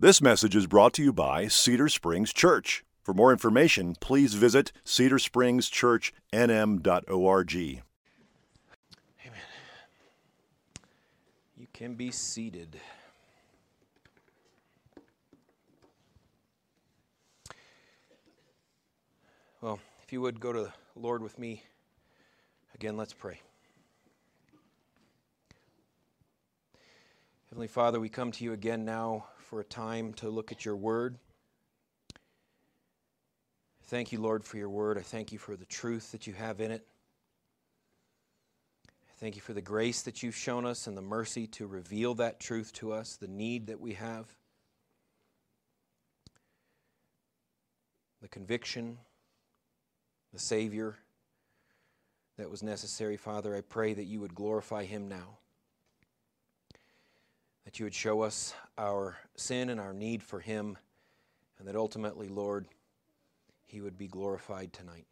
This message is brought to you by Cedar Springs Church. For more information, please visit cedarspringschurchnm.org. Amen. You can be seated. Well, if you would go to the Lord with me again, let's pray. Heavenly Father, we come to you again now for a time to look at your word. Thank you, Lord, for your word. I thank you for the truth that you have in it. I thank you for the grace that you've shown us and the mercy to reveal that truth to us, the need that we have, the conviction, the Savior that was necessary. Father, I pray that you would glorify him now that you would show us our sin and our need for Him, and that ultimately, Lord, He would be glorified tonight.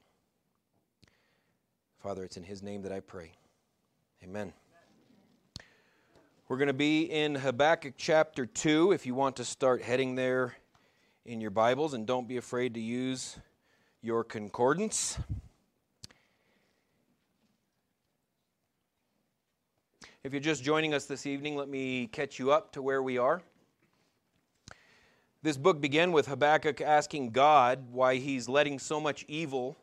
Father, it's in His name that I pray. Amen. We're going to be in Habakkuk chapter 2 if you want to start heading there in your Bibles, and don't be afraid to use your concordance. If you're just joining us this evening, let me catch you up to where we are. This book began with Habakkuk asking God why he's letting so much evil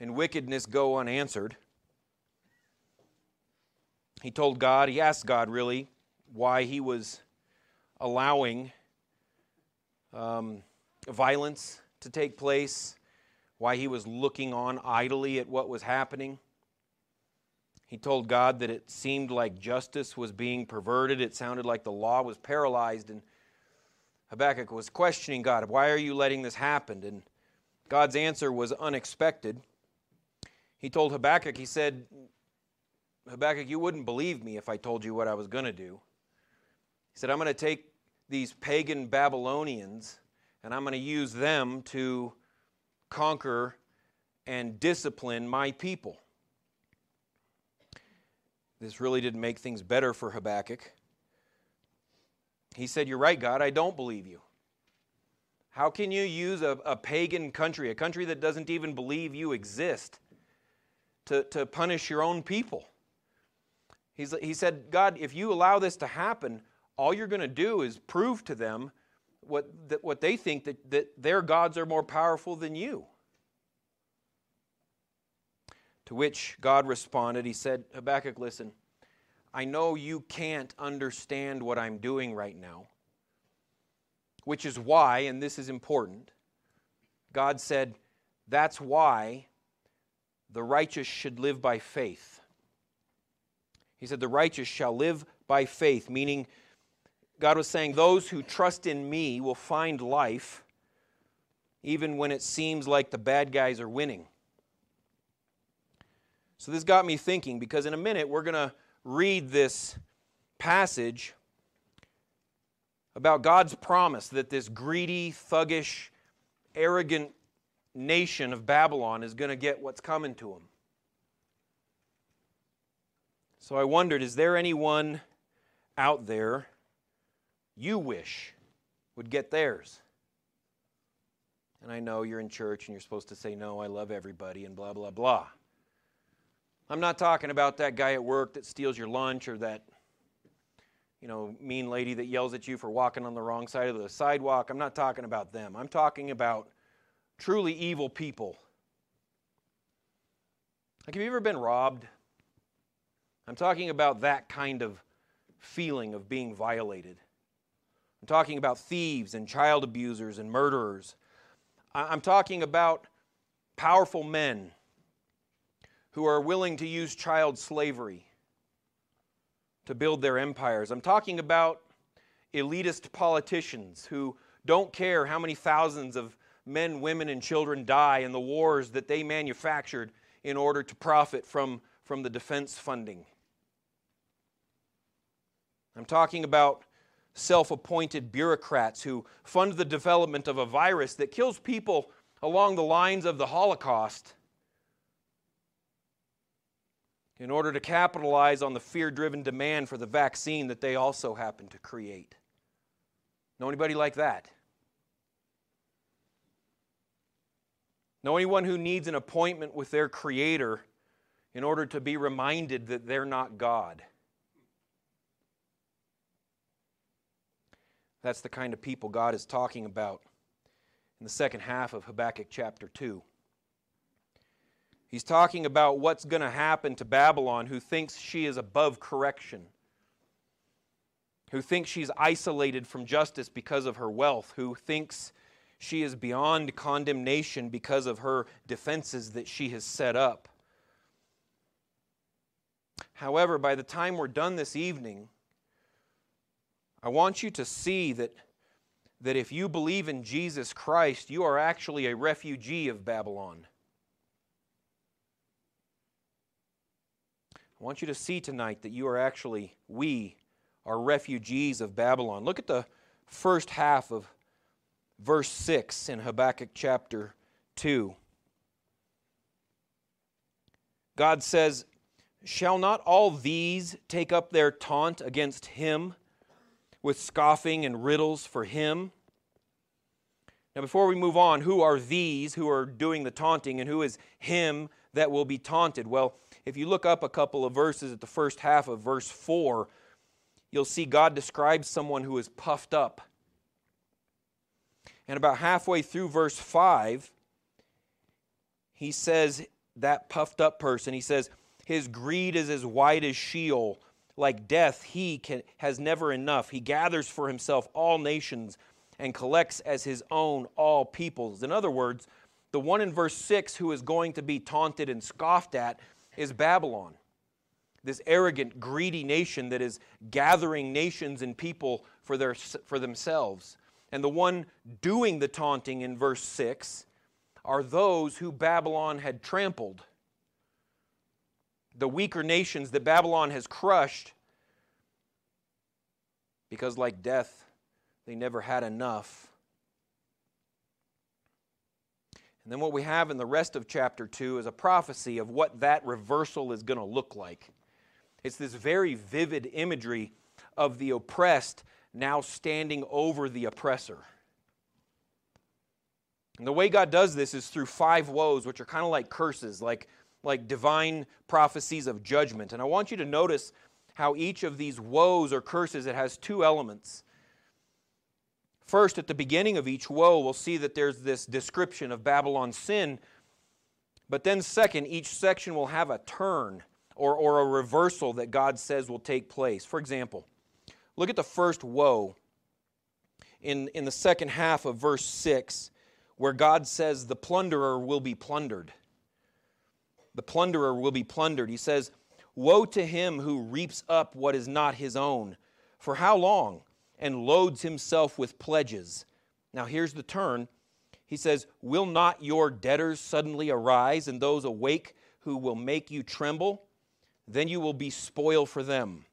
and wickedness go unanswered. He told God, he asked God really, why he was allowing um, violence to take place, why he was looking on idly at what was happening. He told God that it seemed like justice was being perverted. It sounded like the law was paralyzed. And Habakkuk was questioning God, Why are you letting this happen? And God's answer was unexpected. He told Habakkuk, He said, Habakkuk, you wouldn't believe me if I told you what I was going to do. He said, I'm going to take these pagan Babylonians and I'm going to use them to conquer and discipline my people. This really didn't make things better for Habakkuk. He said, You're right, God, I don't believe you. How can you use a, a pagan country, a country that doesn't even believe you exist, to, to punish your own people? He's, he said, God, if you allow this to happen, all you're going to do is prove to them what, that, what they think that, that their gods are more powerful than you. To which God responded, He said, Habakkuk, listen, I know you can't understand what I'm doing right now, which is why, and this is important, God said, that's why the righteous should live by faith. He said, The righteous shall live by faith, meaning God was saying, Those who trust in me will find life even when it seems like the bad guys are winning. So this got me thinking because in a minute we're going to read this passage about God's promise that this greedy, thuggish, arrogant nation of Babylon is going to get what's coming to them. So I wondered is there anyone out there you wish would get theirs? And I know you're in church and you're supposed to say, No, I love everybody, and blah, blah, blah. I'm not talking about that guy at work that steals your lunch or that you know, mean lady that yells at you for walking on the wrong side of the sidewalk. I'm not talking about them. I'm talking about truly evil people. Like, have you ever been robbed? I'm talking about that kind of feeling of being violated. I'm talking about thieves and child abusers and murderers. I'm talking about powerful men who are willing to use child slavery to build their empires. I'm talking about elitist politicians who don't care how many thousands of men, women, and children die in the wars that they manufactured in order to profit from, from the defense funding. I'm talking about self appointed bureaucrats who fund the development of a virus that kills people along the lines of the Holocaust in order to capitalize on the fear driven demand for the vaccine that they also happen to create. Know anybody like that? Know anyone who needs an appointment with their Creator in order to be reminded that they're not God? That's the kind of people God is talking about in the second half of Habakkuk chapter 2. He's talking about what's going to happen to Babylon, who thinks she is above correction, who thinks she's isolated from justice because of her wealth, who thinks she is beyond condemnation because of her defenses that she has set up. However, by the time we're done this evening, I want you to see that, that if you believe in Jesus Christ, you are actually a refugee of Babylon. Want you to see tonight that you are actually, we are refugees of Babylon. Look at the first half of verse 6 in Habakkuk chapter 2. God says, Shall not all these take up their taunt against him with scoffing and riddles for him? Now, before we move on, who are these who are doing the taunting and who is him that will be taunted? Well, if you look up a couple of verses at the first half of verse 4, you'll see God describes someone who is puffed up. And about halfway through verse 5, he says, that puffed up person, he says, his greed is as wide as Sheol. Like death, he can, has never enough. He gathers for himself all nations and collects as his own all peoples. In other words, the one in verse 6 who is going to be taunted and scoffed at is Babylon, this arrogant, greedy nation that is gathering nations and people for, their, for themselves. And the one doing the taunting in verse 6 are those who Babylon had trampled. The weaker nations that Babylon has crushed because, like death, they never had enough. And then what we have in the rest of chapter 2 is a prophecy of what that reversal is going to look like. It's this very vivid imagery of the oppressed now standing over the oppressor. And the way God does this is through five woes, which are kind of like curses, like, like divine prophecies of judgment. And I want you to notice how each of these woes or curses it has two elements. First, at the beginning of each woe, we'll see that there's this description of Babylon's sin. But then, second, each section will have a turn or, or a reversal that God says will take place. For example, look at the first woe in, in the second half of verse 6, where God says, The plunderer will be plundered. The plunderer will be plundered. He says, Woe to him who reaps up what is not his own. For how long? And loads himself with pledges. Now, here's the turn. He says, Will not your debtors suddenly arise, and those awake who will make you tremble? Then you will be spoil for them,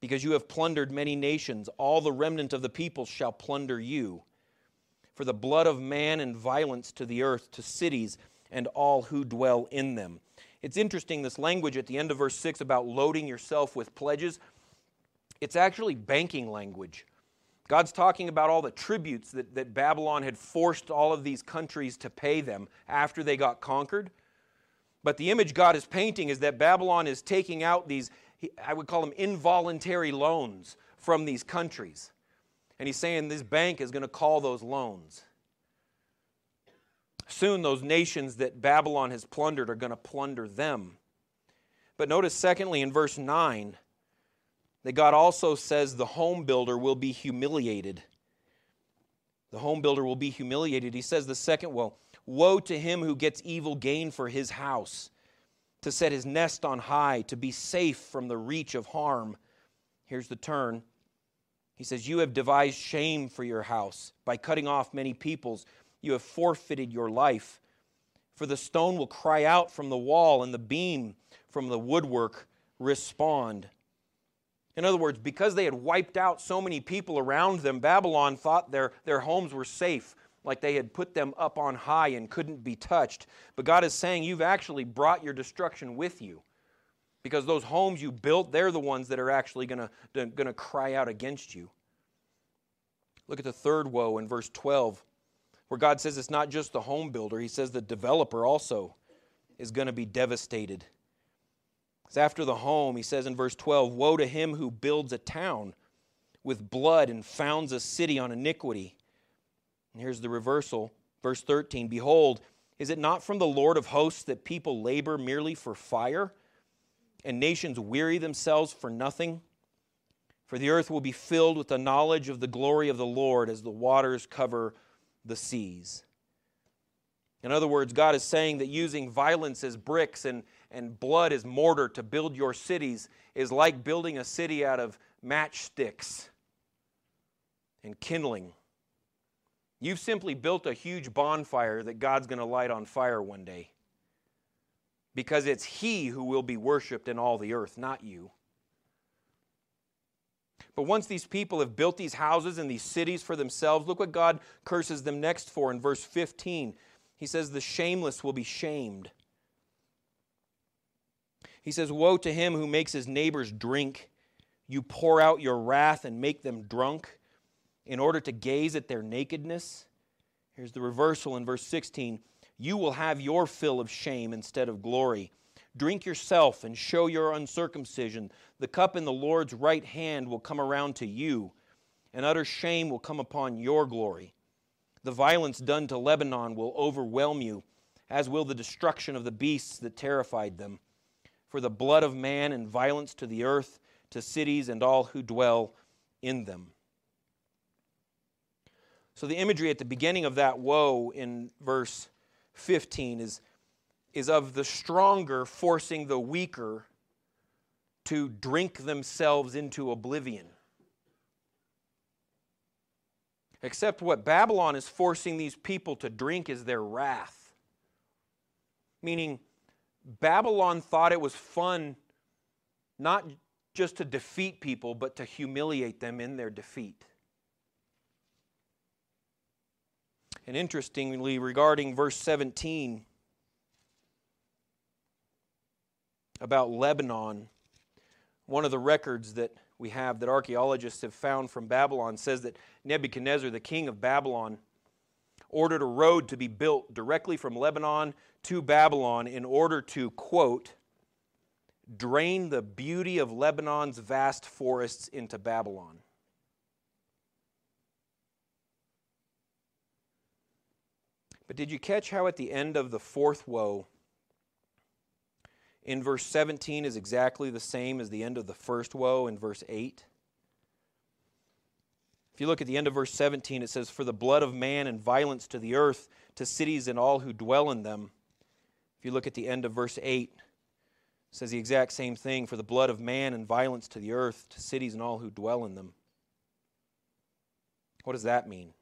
because you have plundered many nations. All the remnant of the people shall plunder you. For the blood of man and violence to the earth, to cities, and all who dwell in them. It's interesting, this language at the end of verse 6 about loading yourself with pledges. It's actually banking language. God's talking about all the tributes that, that Babylon had forced all of these countries to pay them after they got conquered. But the image God is painting is that Babylon is taking out these, I would call them involuntary loans from these countries. And he's saying this bank is going to call those loans. Soon, those nations that Babylon has plundered are going to plunder them. But notice, secondly, in verse 9, that God also says the home builder will be humiliated. The home builder will be humiliated. He says the second woe Woe to him who gets evil gain for his house, to set his nest on high, to be safe from the reach of harm. Here's the turn. He says, You have devised shame for your house. By cutting off many peoples, you have forfeited your life. For the stone will cry out from the wall, and the beam from the woodwork respond. In other words, because they had wiped out so many people around them, Babylon thought their, their homes were safe, like they had put them up on high and couldn't be touched. But God is saying, You've actually brought your destruction with you. Because those homes you built, they're the ones that are actually going to cry out against you. Look at the third woe in verse 12, where God says it's not just the home builder, He says the developer also is going to be devastated. It's after the home, He says in verse 12 Woe to him who builds a town with blood and founds a city on iniquity. And here's the reversal. Verse 13 Behold, is it not from the Lord of hosts that people labor merely for fire, and nations weary themselves for nothing? For the earth will be filled with the knowledge of the glory of the Lord as the waters cover the seas. In other words, God is saying that using violence as bricks and, and blood as mortar to build your cities is like building a city out of matchsticks and kindling. You've simply built a huge bonfire that God's going to light on fire one day. Because it's He who will be worshiped in all the earth, not you. But once these people have built these houses and these cities for themselves, look what God curses them next for in verse 15. He says, The shameless will be shamed. He says, Woe to him who makes his neighbors drink. You pour out your wrath and make them drunk in order to gaze at their nakedness. Here's the reversal in verse 16 You will have your fill of shame instead of glory. Drink yourself and show your uncircumcision. The cup in the Lord's right hand will come around to you, and utter shame will come upon your glory. The violence done to Lebanon will overwhelm you, as will the destruction of the beasts that terrified them. For the blood of man and violence to the earth, to cities and all who dwell in them. So, the imagery at the beginning of that woe in verse 15 is, is of the stronger forcing the weaker to drink themselves into oblivion. Except what Babylon is forcing these people to drink is their wrath. Meaning, Babylon thought it was fun not just to defeat people, but to humiliate them in their defeat. And interestingly, regarding verse 17 about Lebanon, one of the records that we have that archaeologists have found from Babylon says that Nebuchadnezzar, the king of Babylon, ordered a road to be built directly from Lebanon to Babylon in order to, quote, drain the beauty of Lebanon's vast forests into Babylon. But did you catch how at the end of the fourth woe, in verse 17 is exactly the same as the end of the first woe in verse 8? If you look at the end of verse 17, it says, For the blood of man and violence to the earth, to cities and all who dwell in them. If you look at the end of verse 8, it says the exact same thing for the blood of man and violence to the earth, to cities and all who dwell in them. What does that mean?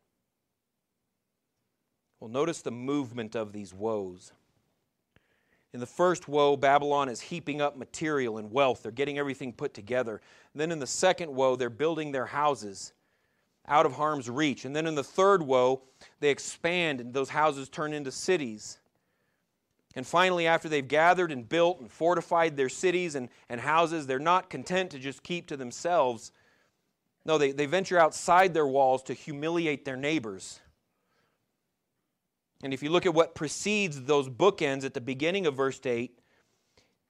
Well, notice the movement of these woes. In the first woe, Babylon is heaping up material and wealth. They're getting everything put together. And then in the second woe, they're building their houses out of harm's reach. And then in the third woe, they expand and those houses turn into cities. And finally, after they've gathered and built and fortified their cities and, and houses, they're not content to just keep to themselves. No, they, they venture outside their walls to humiliate their neighbors. And if you look at what precedes those bookends at the beginning of verse 8,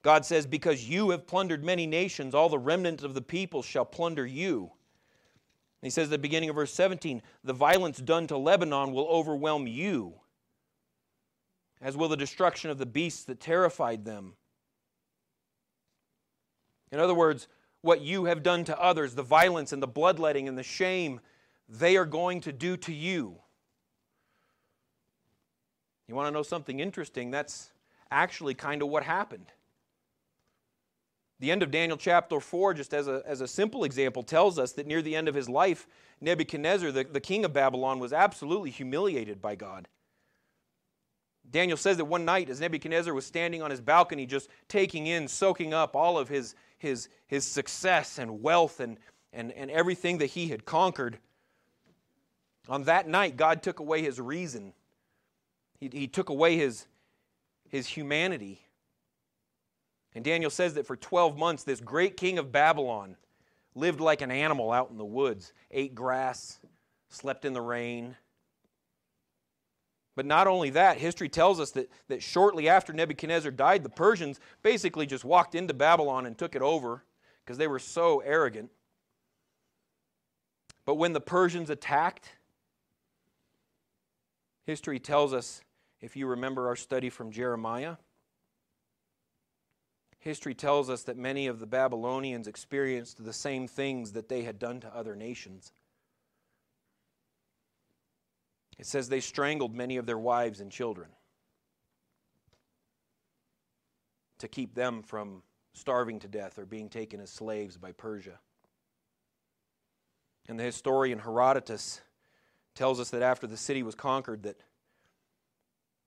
God says, Because you have plundered many nations, all the remnant of the people shall plunder you. And he says at the beginning of verse 17, The violence done to Lebanon will overwhelm you, as will the destruction of the beasts that terrified them. In other words, what you have done to others, the violence and the bloodletting and the shame, they are going to do to you. You want to know something interesting? That's actually kind of what happened. The end of Daniel chapter 4, just as a, as a simple example, tells us that near the end of his life, Nebuchadnezzar, the, the king of Babylon, was absolutely humiliated by God. Daniel says that one night, as Nebuchadnezzar was standing on his balcony, just taking in, soaking up all of his, his, his success and wealth and, and, and everything that he had conquered, on that night, God took away his reason he, he took away his, his humanity. And Daniel says that for 12 months, this great king of Babylon lived like an animal out in the woods, ate grass, slept in the rain. But not only that, history tells us that, that shortly after Nebuchadnezzar died, the Persians basically just walked into Babylon and took it over because they were so arrogant. But when the Persians attacked, history tells us, if you remember our study from Jeremiah, history tells us that many of the Babylonians experienced the same things that they had done to other nations. It says they strangled many of their wives and children to keep them from starving to death or being taken as slaves by Persia. And the historian Herodotus tells us that after the city was conquered that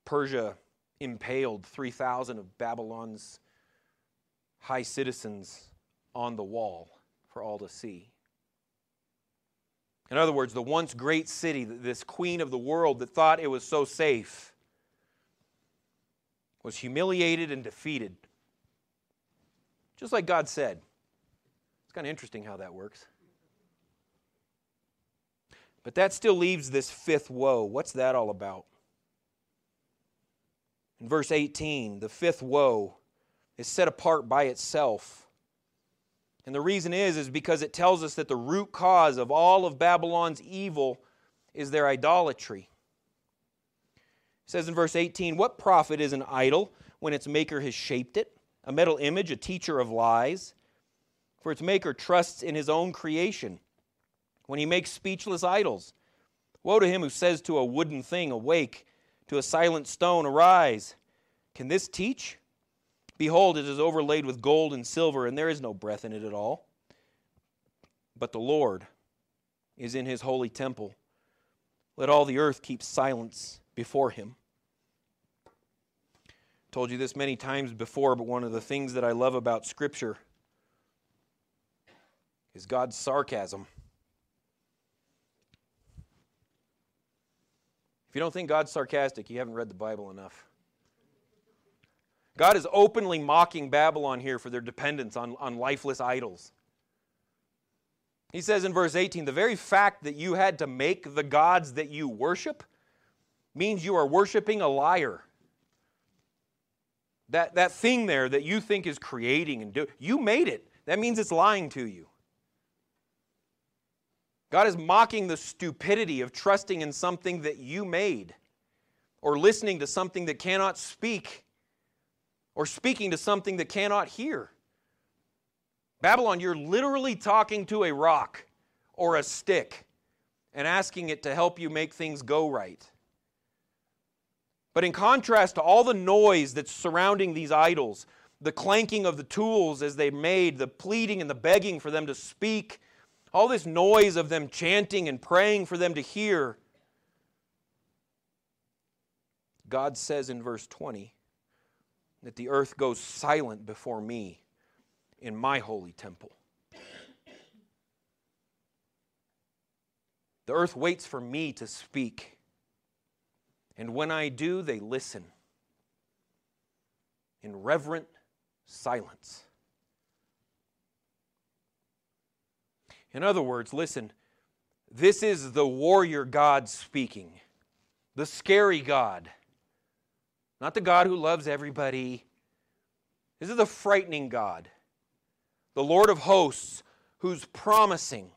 Persia impaled 3,000 of Babylon's high citizens on the wall for all to see. In other words, the once great city, this queen of the world that thought it was so safe, was humiliated and defeated. Just like God said. It's kind of interesting how that works. But that still leaves this fifth woe. What's that all about? In verse 18, the fifth woe is set apart by itself and the reason is is because it tells us that the root cause of all of Babylon's evil is their idolatry. It says in verse 18, "What profit is an idol when its maker has shaped it? A metal image, a teacher of lies? For its maker trusts in his own creation when he makes speechless idols. Woe to him who says to a wooden thing, Awake, to a silent stone, Arise. Can this teach? Behold, it is overlaid with gold and silver, and there is no breath in it at all. But the Lord is in his holy temple. Let all the earth keep silence before him. Told you this many times before, but one of the things that I love about Scripture is God's sarcasm. If you don't think God's sarcastic, you haven't read the Bible enough. God is openly mocking Babylon here for their dependence on, on lifeless idols. He says in verse 18 the very fact that you had to make the gods that you worship means you are worshiping a liar. That, that thing there that you think is creating and do, you made it. That means it's lying to you. God is mocking the stupidity of trusting in something that you made or listening to something that cannot speak or speaking to something that cannot hear. Babylon, you're literally talking to a rock or a stick and asking it to help you make things go right. But in contrast to all the noise that's surrounding these idols, the clanking of the tools as they made, the pleading and the begging for them to speak, all this noise of them chanting and praying for them to hear, God says in verse 20, that the earth goes silent before me in my holy temple. The earth waits for me to speak. And when I do, they listen in reverent silence. In other words, listen, this is the warrior God speaking, the scary God not the God who loves everybody. This is the frightening God, the Lord of hosts, who's promising.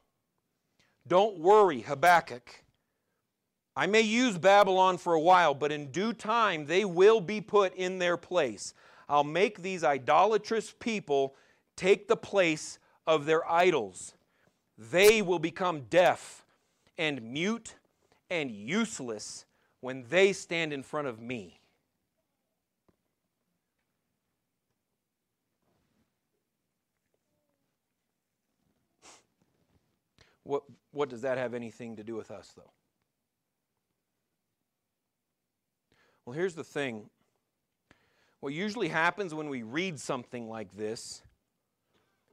Don't worry, Habakkuk. I may use Babylon for a while, but in due time they will be put in their place. I'll make these idolatrous people take the place of their idols. They will become deaf and mute and useless when they stand in front of me. What, what does that have anything to do with us, though? Well, here's the thing. What usually happens when we read something like this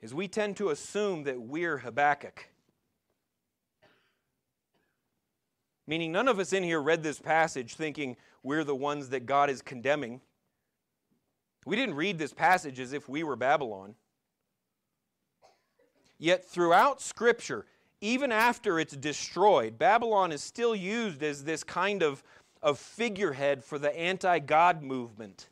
is we tend to assume that we're Habakkuk. Meaning, none of us in here read this passage thinking we're the ones that God is condemning. We didn't read this passage as if we were Babylon. Yet, throughout Scripture, even after it's destroyed, Babylon is still used as this kind of, of figurehead for the anti God movement.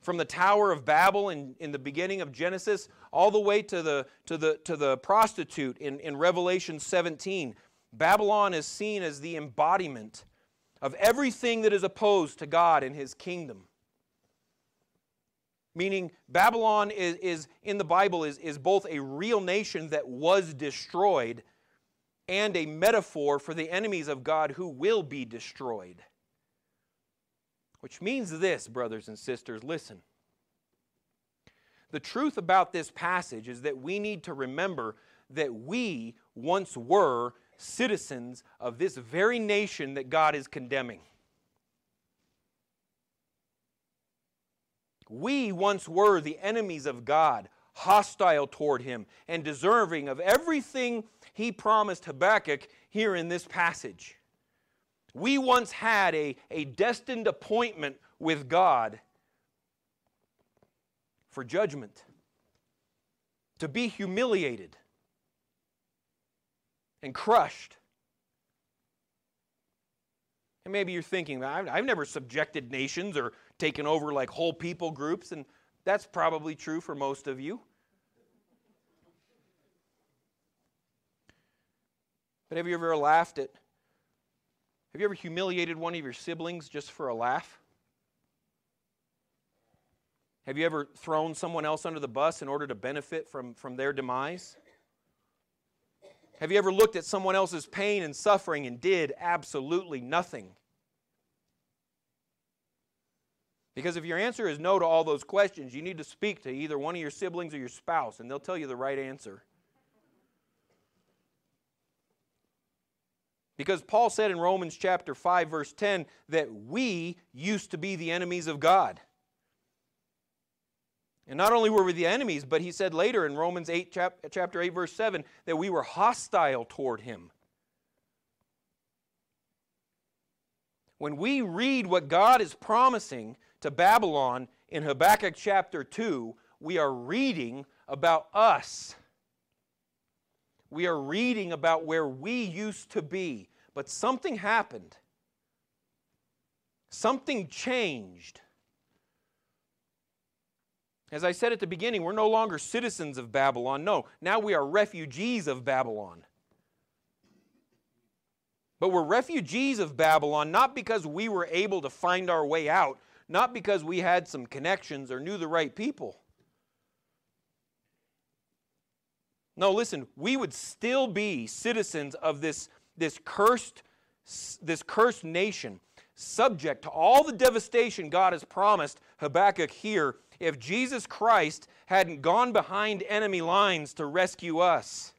From the Tower of Babel in, in the beginning of Genesis, all the way to the, to the, to the prostitute in, in Revelation 17, Babylon is seen as the embodiment of everything that is opposed to God and His kingdom. Meaning, Babylon is, is in the Bible is, is both a real nation that was destroyed and a metaphor for the enemies of God who will be destroyed. Which means this, brothers and sisters, listen. The truth about this passage is that we need to remember that we once were citizens of this very nation that God is condemning. We once were the enemies of God, hostile toward Him, and deserving of everything He promised Habakkuk here in this passage. We once had a, a destined appointment with God for judgment, to be humiliated and crushed. And maybe you're thinking, I've, I've never subjected nations or taken over like whole people groups, and that's probably true for most of you. But have you ever laughed at, have you ever humiliated one of your siblings just for a laugh? Have you ever thrown someone else under the bus in order to benefit from, from their demise? Have you ever looked at someone else's pain and suffering and did absolutely nothing? Because if your answer is no to all those questions, you need to speak to either one of your siblings or your spouse, and they'll tell you the right answer. Because Paul said in Romans chapter 5 verse 10 that we used to be the enemies of God. And not only were we the enemies, but he said later in Romans 8, chap- chapter 8, verse 7, that we were hostile toward him. When we read what God is promising to Babylon in Habakkuk chapter 2, we are reading about us. We are reading about where we used to be. But something happened, something changed. As I said at the beginning, we're no longer citizens of Babylon. No, now we are refugees of Babylon. But we're refugees of Babylon not because we were able to find our way out, not because we had some connections or knew the right people. No, listen, we would still be citizens of this, this, cursed, this cursed nation, subject to all the devastation God has promised Habakkuk here if Jesus Christ hadn't gone behind enemy lines to rescue us.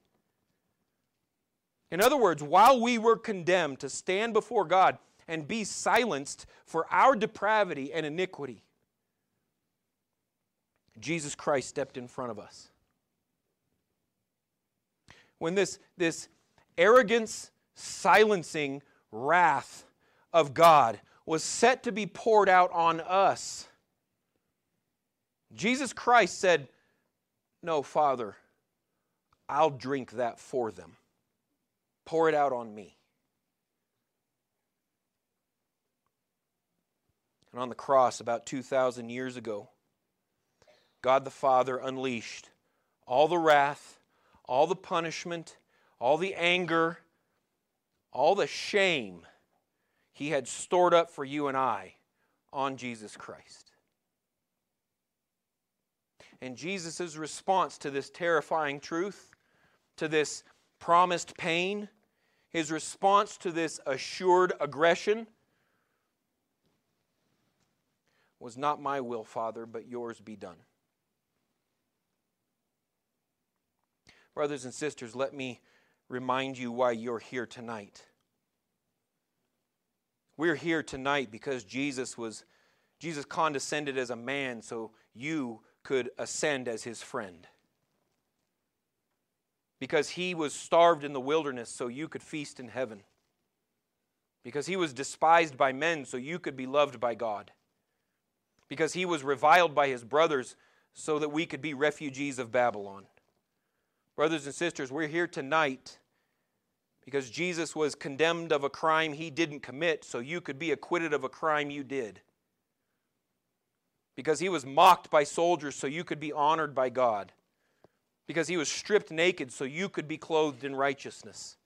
In other words, while we were condemned to stand before God and be silenced for our depravity and iniquity, Jesus Christ stepped in front of us. When this, this arrogance, silencing wrath of God was set to be poured out on us, Jesus Christ said, No, Father, I'll drink that for them. Pour it out on me. And on the cross, about 2,000 years ago, God the Father unleashed all the wrath, all the punishment, all the anger, all the shame He had stored up for you and I on Jesus Christ. And Jesus' response to this terrifying truth, to this promised pain, his response to this assured aggression was not my will, Father, but yours be done. Brothers and sisters, let me remind you why you're here tonight. We're here tonight because Jesus was Jesus condescended as a man so you could ascend as his friend. Because he was starved in the wilderness so you could feast in heaven. Because he was despised by men so you could be loved by God. Because he was reviled by his brothers so that we could be refugees of Babylon. Brothers and sisters, we're here tonight because Jesus was condemned of a crime he didn't commit, so you could be acquitted of a crime you did. Because he was mocked by soldiers, so you could be honored by God. Because he was stripped naked, so you could be clothed in righteousness.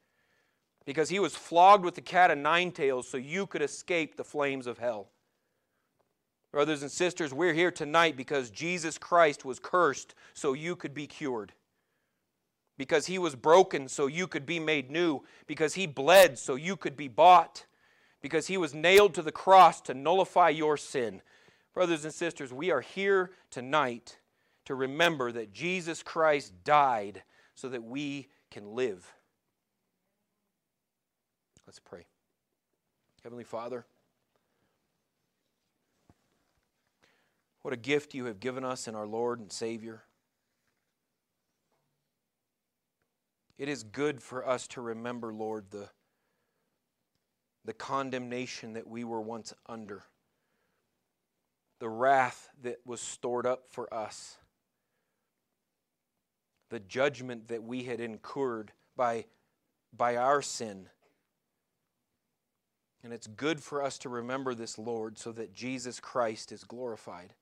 Because he was flogged with the cat of nine tails, so you could escape the flames of hell. Brothers and sisters, we're here tonight because Jesus Christ was cursed so you could be cured. Because he was broken so you could be made new. Because he bled so you could be bought. Because he was nailed to the cross to nullify your sin. Brothers and sisters, we are here tonight to remember that Jesus Christ died so that we can live. Let's pray. Heavenly Father, What a gift you have given us in our Lord and Savior. It is good for us to remember, Lord, the, the condemnation that we were once under, the wrath that was stored up for us, the judgment that we had incurred by, by our sin. And it's good for us to remember this, Lord, so that Jesus Christ is glorified.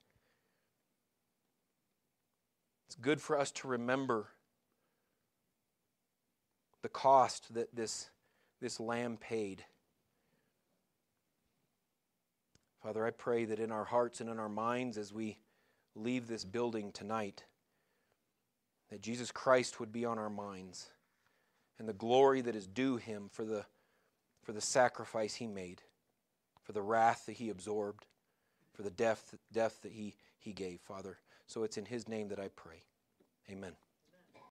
It's good for us to remember the cost that this, this lamb paid. Father, I pray that in our hearts and in our minds as we leave this building tonight, that Jesus Christ would be on our minds and the glory that is due him for the, for the sacrifice he made, for the wrath that he absorbed, for the death, death that he, he gave, Father. So it's in His name that I pray. Amen.